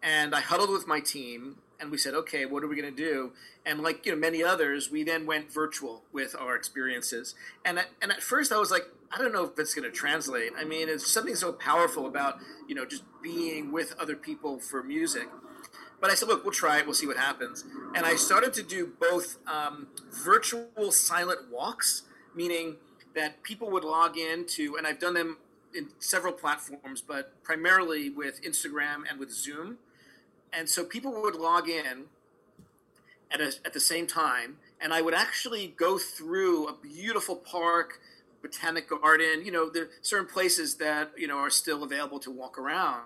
and I huddled with my team, and we said, okay, what are we going to do? And like you know many others, we then went virtual with our experiences. And at, and at first, I was like, I don't know if it's going to translate. I mean, it's something so powerful about you know just being with other people for music. But I said, look, we'll try it. We'll see what happens. And I started to do both um, virtual silent walks, meaning that people would log in to, and I've done them in several platforms, but primarily with Instagram and with Zoom. And so people would log in at, a, at the same time, and I would actually go through a beautiful park botanic garden. You know, there certain places that you know are still available to walk around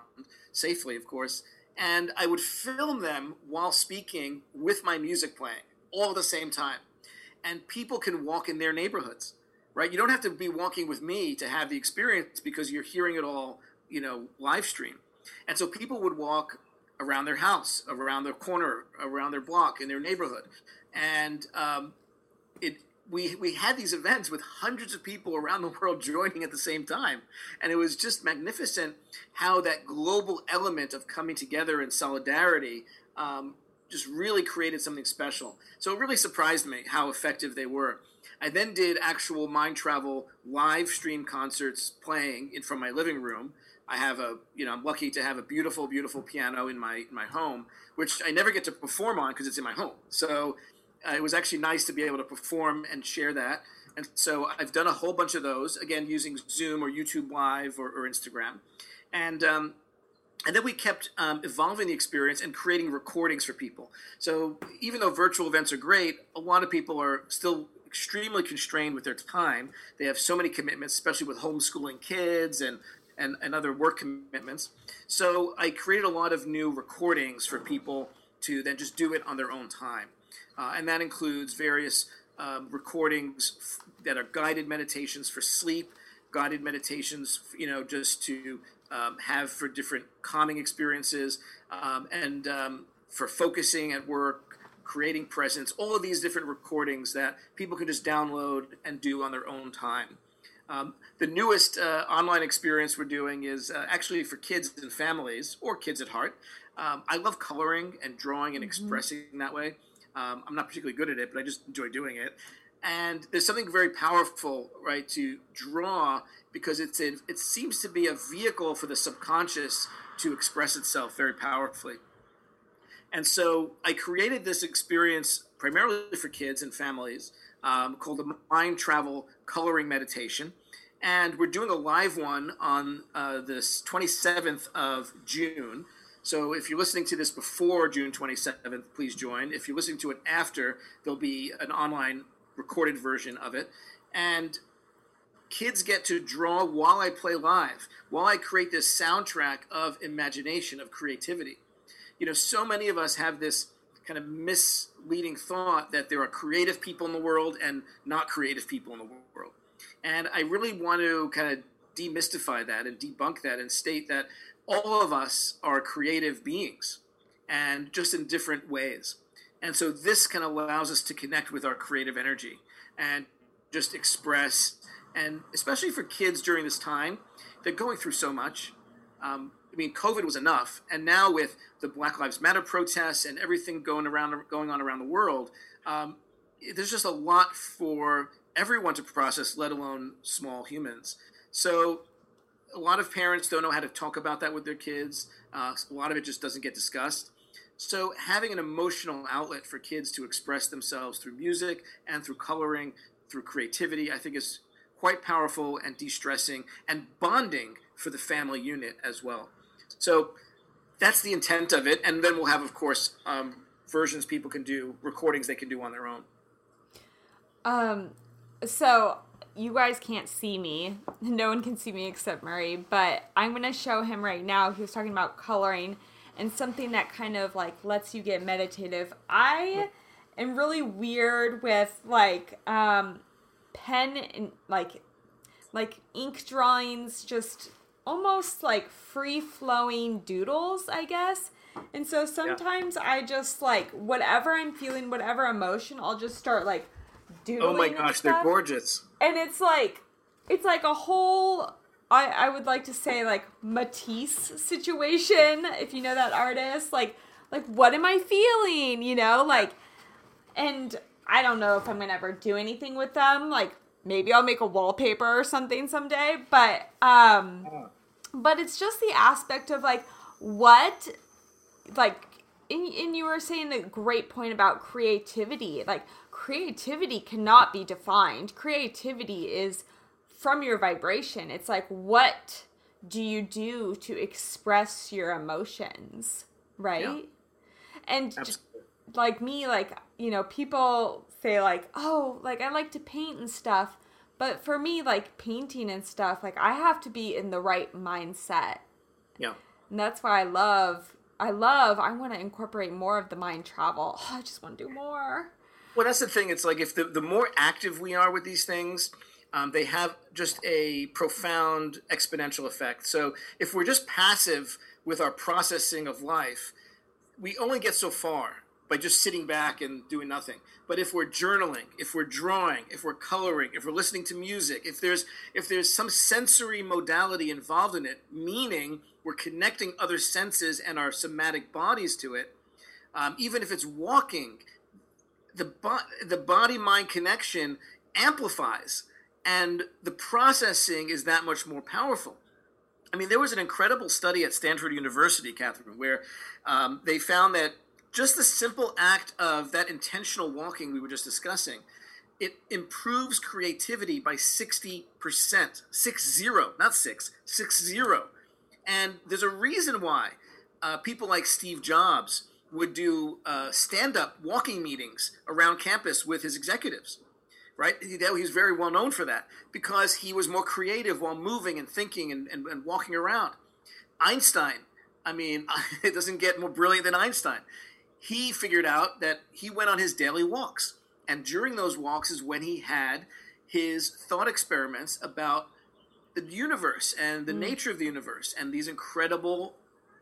safely, of course. And I would film them while speaking with my music playing, all at the same time. And people can walk in their neighborhoods, right? You don't have to be walking with me to have the experience because you're hearing it all, you know, live stream. And so people would walk around their house, around their corner, around their block, in their neighborhood, and um, it we we had these events with hundreds of people around the world joining at the same time. And it was just magnificent how that global element of coming together in solidarity um, just really created something special. So it really surprised me how effective they were. I then did actual mind travel live stream concerts playing in from my living room. I have a you know i'm lucky to have a beautiful beautiful piano in my in my home which i never get to perform on because it's in my home. So uh, it was actually nice to be able to perform and share that. And so I've done a whole bunch of those, again, using Zoom or YouTube Live or, or Instagram. And um, and then we kept um, evolving the experience and creating recordings for people. So even though virtual events are great, a lot of people are still extremely constrained with their time. They have so many commitments, especially with homeschooling kids and and, and other work commitments. So I created a lot of new recordings for people to then just do it on their own time. Uh, and that includes various um, recordings that are guided meditations for sleep, guided meditations, you know, just to um, have for different calming experiences, um, and um, for focusing at work, creating presence, all of these different recordings that people can just download and do on their own time. Um, the newest uh, online experience we're doing is uh, actually for kids and families or kids at heart. Um, I love coloring and drawing and mm-hmm. expressing that way. Um, I'm not particularly good at it, but I just enjoy doing it. And there's something very powerful, right, to draw because it's it seems to be a vehicle for the subconscious to express itself very powerfully. And so I created this experience primarily for kids and families um, called the Mind Travel Coloring Meditation. And we're doing a live one on uh, this 27th of June. So if you're listening to this before June 27th, please join. If you're listening to it after, there'll be an online recorded version of it. And kids get to draw while I play live, while I create this soundtrack of imagination, of creativity. You know, so many of us have this kind of misleading thought that there are creative people in the world and not creative people in the world. And I really want to kind of demystify that and debunk that and state that all of us are creative beings and just in different ways. And so this kind of allows us to connect with our creative energy and just express. And especially for kids during this time, they're going through so much. Um, I mean, COVID was enough, and now with the Black Lives Matter protests and everything going around, going on around the world, um, there's just a lot for everyone to process, let alone small humans. So, a lot of parents don't know how to talk about that with their kids. Uh, a lot of it just doesn't get discussed. So, having an emotional outlet for kids to express themselves through music and through coloring, through creativity, I think is quite powerful and de stressing and bonding for the family unit as well. So, that's the intent of it. And then we'll have, of course, um, versions people can do, recordings they can do on their own. Um, so you guys can't see me. No one can see me except Murray, but I'm going to show him right now. He was talking about coloring and something that kind of like lets you get meditative. I am really weird with like um pen and like like ink drawings just almost like free flowing doodles, I guess. And so sometimes yeah. I just like whatever I'm feeling, whatever emotion, I'll just start like doodling. Oh my gosh, they're gorgeous. And it's like it's like a whole I, I would like to say like Matisse situation, if you know that artist. Like like what am I feeling? You know, like and I don't know if I'm gonna ever do anything with them. Like maybe I'll make a wallpaper or something someday. But um but it's just the aspect of like what like and, and you were saying a great point about creativity. Like creativity cannot be defined. Creativity is from your vibration. It's like, what do you do to express your emotions? Right? Yeah. And just, like me, like, you know, people say, like, oh, like, I like to paint and stuff. But for me, like, painting and stuff, like, I have to be in the right mindset. Yeah. And that's why I love, I love, I want to incorporate more of the mind travel. Oh, I just want to do more. Well, that's the thing. It's like if the, the more active we are with these things, um, they have just a profound exponential effect. So if we're just passive with our processing of life, we only get so far by just sitting back and doing nothing. But if we're journaling, if we're drawing, if we're coloring, if we're listening to music, if there's if there's some sensory modality involved in it, meaning we're connecting other senses and our somatic bodies to it, um, even if it's walking, the bo- the body mind connection amplifies and the processing is that much more powerful. I mean, there was an incredible study at Stanford University, Catherine, where um, they found that just the simple act of that intentional walking we were just discussing, it improves creativity by 60%. Six zero, not six, six zero. And there's a reason why uh, people like Steve Jobs would do uh, stand-up walking meetings around campus with his executives right? He, was very well known for that because he was more creative while moving and thinking and, and, and walking around. Einstein, I mean, it doesn't get more brilliant than Einstein. He figured out that he went on his daily walks. And during those walks is when he had his thought experiments about the universe and the mm. nature of the universe and these incredible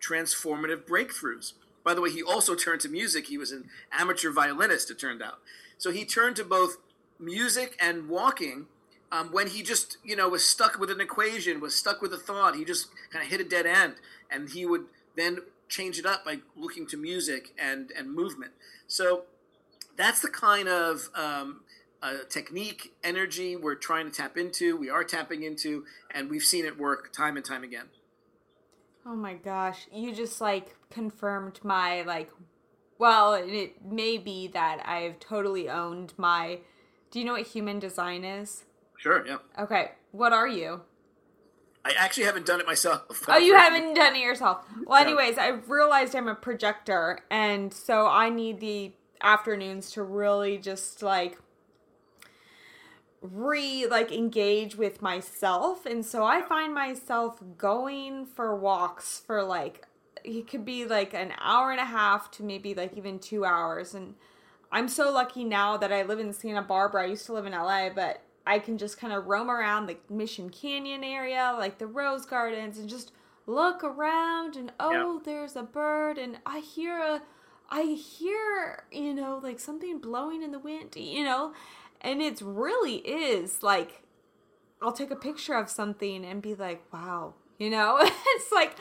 transformative breakthroughs. By the way, he also turned to music. He was an amateur violinist, it turned out. So he turned to both music and walking um, when he just you know was stuck with an equation was stuck with a thought he just kind of hit a dead end and he would then change it up by looking to music and and movement so that's the kind of um, uh, technique energy we're trying to tap into we are tapping into and we've seen it work time and time again oh my gosh you just like confirmed my like well it may be that i've totally owned my do you know what human design is? Sure, yeah. Okay, what are you? I actually haven't done it myself. Oh, you haven't done it yourself. Well, anyways, I realized I'm a projector, and so I need the afternoons to really just like re like engage with myself and so i find myself going for walks for like it could be like an hour and a half to maybe like even two hours and I'm so lucky now that I live in Santa Barbara. I used to live in LA, but I can just kind of roam around the Mission Canyon area, like the rose gardens, and just look around and oh, yep. there's a bird, and I hear a, I hear you know like something blowing in the wind, you know, and it really is like, I'll take a picture of something and be like, wow, you know, it's like.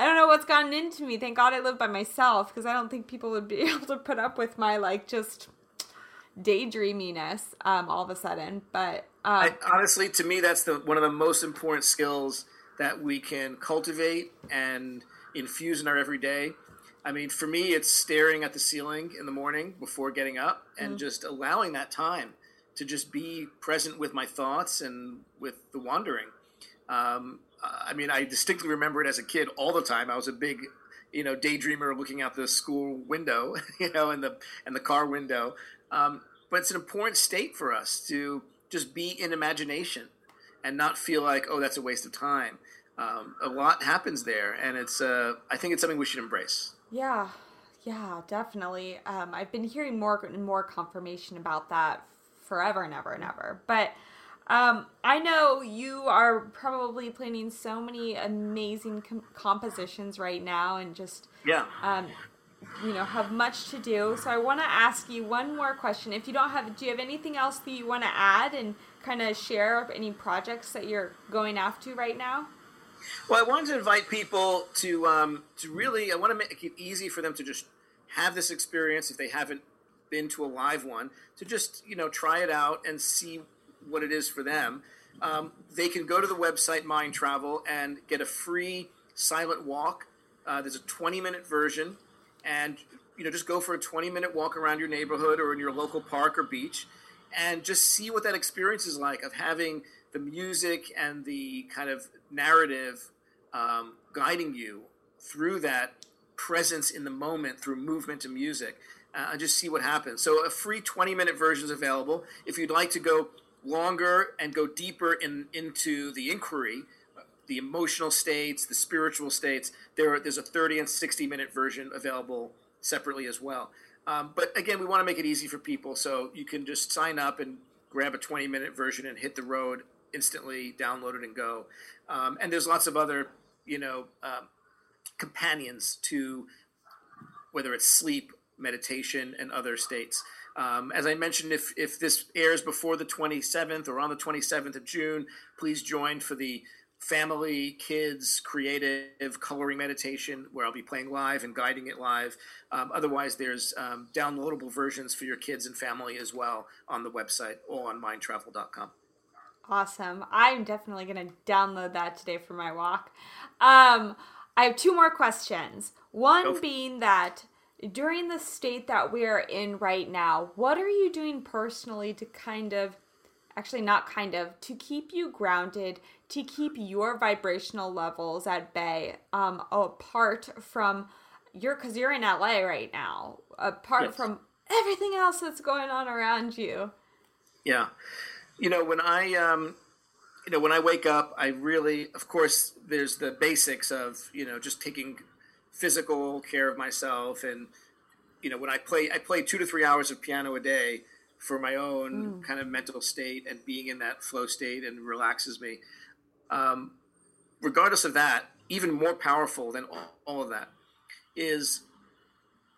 I don't know what's gotten into me. Thank God I live by myself because I don't think people would be able to put up with my like just daydreaminess um, all of a sudden. But um, I, honestly, to me, that's the one of the most important skills that we can cultivate and infuse in our everyday. I mean, for me, it's staring at the ceiling in the morning before getting up and mm-hmm. just allowing that time to just be present with my thoughts and with the wandering. Um, I mean, I distinctly remember it as a kid all the time. I was a big, you know, daydreamer looking out the school window, you know, and the and the car window. Um, but it's an important state for us to just be in imagination and not feel like, oh, that's a waste of time. Um, a lot happens there, and it's. Uh, I think it's something we should embrace. Yeah, yeah, definitely. Um, I've been hearing more and more confirmation about that forever and ever and ever, but. Um, I know you are probably planning so many amazing com- compositions right now, and just yeah, um, you know, have much to do. So I want to ask you one more question. If you don't have, do you have anything else that you want to add and kind of share of any projects that you're going after right now? Well, I wanted to invite people to um, to really. I want to make it easy for them to just have this experience if they haven't been to a live one to just you know try it out and see what it is for them, um, they can go to the website Mind Travel and get a free silent walk. Uh, there's a 20 minute version, and you know just go for a 20 minute walk around your neighborhood or in your local park or beach, and just see what that experience is like of having the music and the kind of narrative um, guiding you through that presence in the moment through movement and music uh, and just see what happens. So a free 20 minute version is available. If you'd like to go longer and go deeper in, into the inquiry, the emotional states, the spiritual states. There, there's a 30 and 60 minute version available separately as well. Um, but again, we want to make it easy for people, so you can just sign up and grab a 20 minute version and hit the road instantly, download it and go. Um, and there's lots of other, you know, um, companions to whether it's sleep, meditation, and other states. Um, as I mentioned, if, if this airs before the 27th or on the 27th of June, please join for the family, kids, creative coloring meditation where I'll be playing live and guiding it live. Um, otherwise, there's um, downloadable versions for your kids and family as well on the website or on mindtravel.com. Awesome. I'm definitely going to download that today for my walk. Um, I have two more questions. One being that during the state that we are in right now, what are you doing personally to kind of actually not kind of to keep you grounded to keep your vibrational levels at bay um apart from you're because you're in la right now apart yes. from everything else that's going on around you yeah you know when i um you know when i wake up i really of course there's the basics of you know just taking physical care of myself and you know when i play i play two to three hours of piano a day for my own mm. kind of mental state and being in that flow state and relaxes me. Um, regardless of that, even more powerful than all, all of that is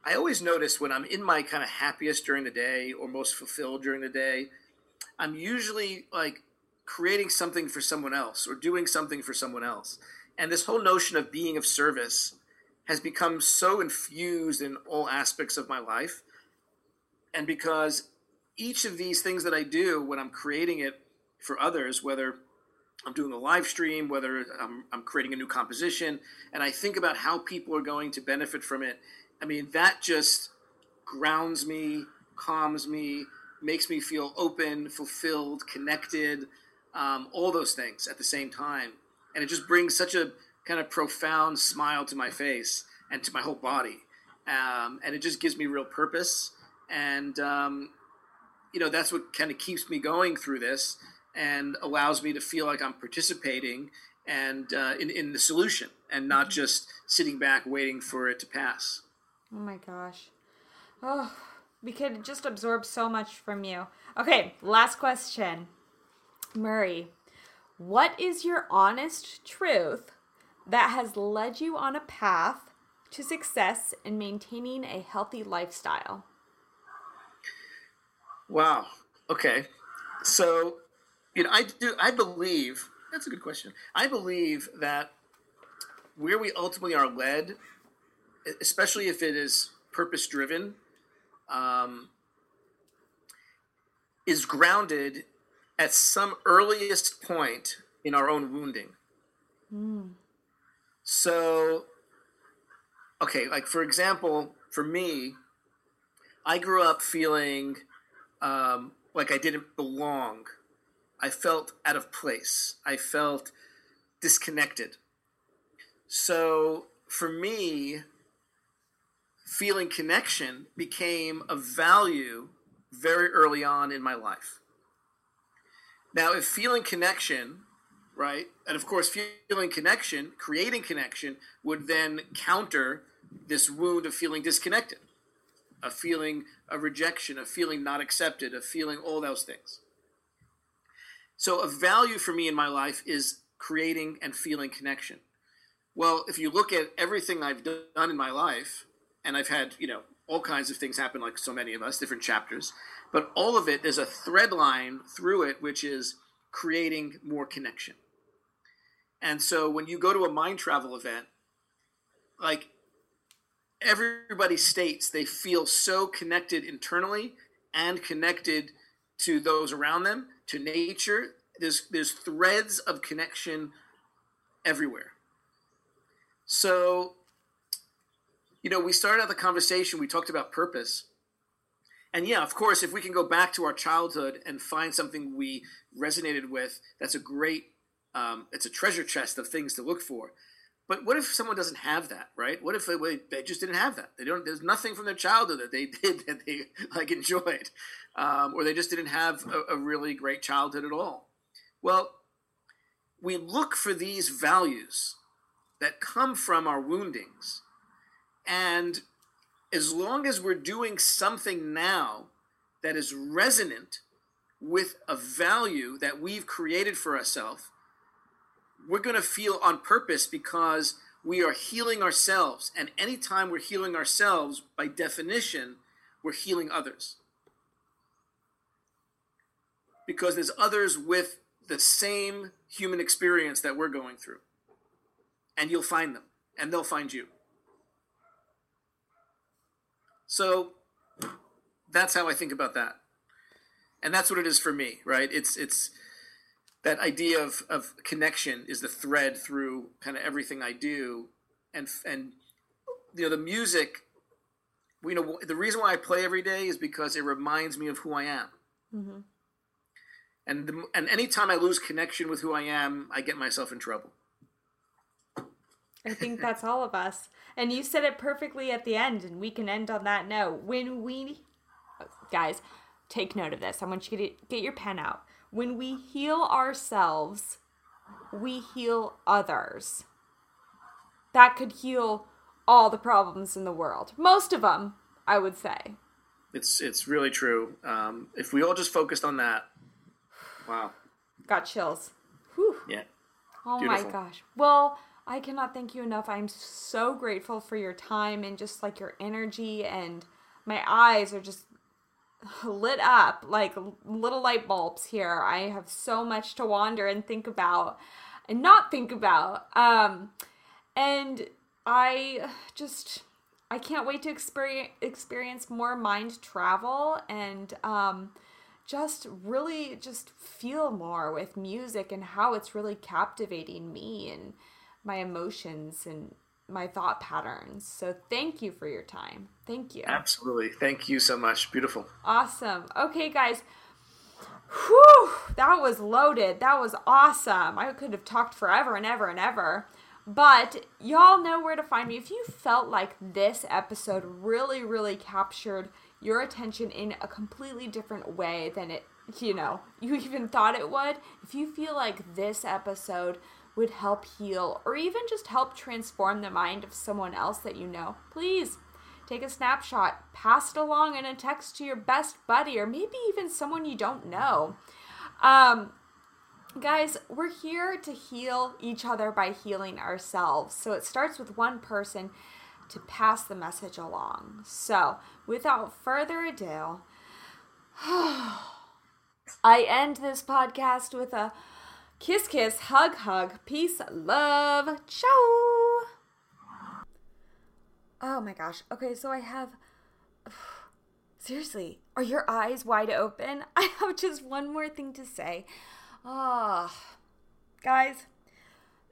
I always notice when I'm in my kind of happiest during the day or most fulfilled during the day, I'm usually like creating something for someone else or doing something for someone else. And this whole notion of being of service has become so infused in all aspects of my life. And because each of these things that I do when I'm creating it for others, whether I'm doing a live stream, whether I'm, I'm creating a new composition, and I think about how people are going to benefit from it, I mean, that just grounds me, calms me, makes me feel open, fulfilled, connected, um, all those things at the same time. And it just brings such a kind of profound smile to my face and to my whole body. Um, and it just gives me real purpose. And um, you know that's what kind of keeps me going through this and allows me to feel like I'm participating and uh, in in the solution and not mm-hmm. just sitting back waiting for it to pass. Oh my gosh. Oh, we could just absorb so much from you. Okay, last question. Murray, what is your honest truth that has led you on a path to success in maintaining a healthy lifestyle? Wow. Okay. So, you know, I do. I believe that's a good question. I believe that where we ultimately are led, especially if it is purpose driven, um, is grounded at some earliest point in our own wounding. Mm. So, okay, like for example, for me, I grew up feeling um, like I didn't belong. I felt out of place. I felt disconnected. So for me, feeling connection became a value very early on in my life. Now, if feeling connection, right, and of course, feeling connection, creating connection would then counter this wound of feeling disconnected a feeling of rejection, a feeling not accepted, a feeling all those things. So, a value for me in my life is creating and feeling connection. Well, if you look at everything I've done in my life, and I've had, you know, all kinds of things happen, like so many of us, different chapters, but all of it, there's a thread line through it, which is creating more connection. And so when you go to a mind travel event, like everybody states they feel so connected internally and connected to those around them, to nature. There's there's threads of connection everywhere. So, you know, we started out the conversation, we talked about purpose. And yeah, of course, if we can go back to our childhood and find something we resonated with, that's a great, um, it's a treasure chest of things to look for. But what if someone doesn't have that, right? What if they, they just didn't have that? They don't. There's nothing from their childhood that they did that they like enjoyed, um, or they just didn't have a, a really great childhood at all. Well, we look for these values that come from our woundings, and as long as we're doing something now that is resonant with a value that we've created for ourselves we're going to feel on purpose because we are healing ourselves. And anytime we're healing ourselves, by definition, we're healing others. Because there's others with the same human experience that we're going through. And you'll find them, and they'll find you. So that's how I think about that. And that's what it is for me, right? It's it's that idea of, of connection is the thread through kind of everything I do, and and you know the music. You know the reason why I play every day is because it reminds me of who I am. Mm-hmm. And the, and anytime I lose connection with who I am, I get myself in trouble. I think that's all of us. And you said it perfectly at the end, and we can end on that note. When we, guys, take note of this. I want you to get, get your pen out. When we heal ourselves, we heal others. That could heal all the problems in the world. Most of them, I would say. It's it's really true. Um, if we all just focused on that, wow. Got chills. Whew. Yeah. Oh Beautiful. my gosh. Well, I cannot thank you enough. I'm so grateful for your time and just like your energy and my eyes are just lit up like little light bulbs here. I have so much to wander and think about and not think about. Um and I just I can't wait to experience experience more mind travel and um just really just feel more with music and how it's really captivating me and my emotions and my thought patterns. So thank you for your time. Thank you. Absolutely. Thank you so much. Beautiful. Awesome. Okay, guys. Whew, that was loaded. That was awesome. I could have talked forever and ever and ever. But y'all know where to find me. If you felt like this episode really, really captured your attention in a completely different way than it, you know, you even thought it would, if you feel like this episode would help heal or even just help transform the mind of someone else that you know, please take a snapshot, pass it along in a text to your best buddy or maybe even someone you don't know. Um, guys, we're here to heal each other by healing ourselves. So it starts with one person to pass the message along. So, without further ado, I end this podcast with a kiss, kiss, hug, hug, peace, love, ciao. Oh my gosh. Okay, so I have. Seriously, are your eyes wide open? I have just one more thing to say. Ah, oh, guys,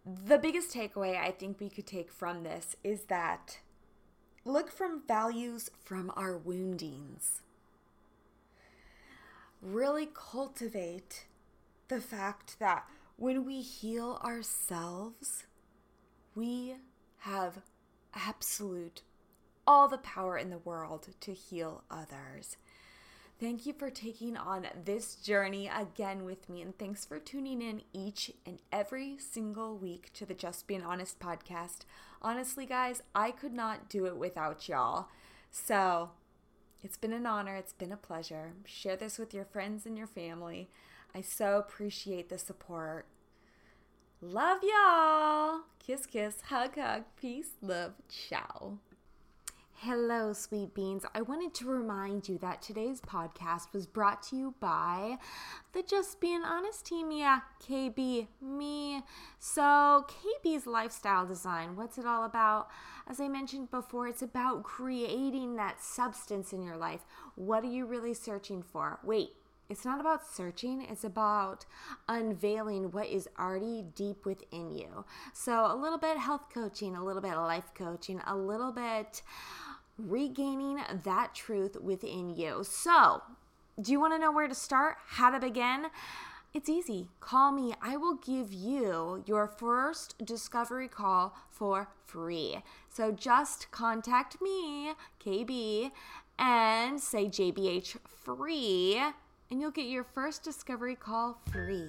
the biggest takeaway I think we could take from this is that look from values from our woundings. Really cultivate the fact that when we heal ourselves, we have absolute all the power in the world to heal others. Thank you for taking on this journey again with me, and thanks for tuning in each and every single week to the Just Being Honest podcast. Honestly, guys, I could not do it without y'all. So it's been an honor, it's been a pleasure. Share this with your friends and your family. I so appreciate the support. Love y'all. Kiss, kiss, hug, hug, peace, love, ciao. Hello, sweet beans. I wanted to remind you that today's podcast was brought to you by the Just Being Honest team. Yeah, KB, me. So, KB's lifestyle design, what's it all about? As I mentioned before, it's about creating that substance in your life. What are you really searching for? Wait, it's not about searching, it's about unveiling what is already deep within you. So, a little bit health coaching, a little bit life coaching, a little bit regaining that truth within you. So, do you want to know where to start? How to begin? It's easy. Call me. I will give you your first discovery call for free. So just contact me, KB, and say JBH free, and you'll get your first discovery call free.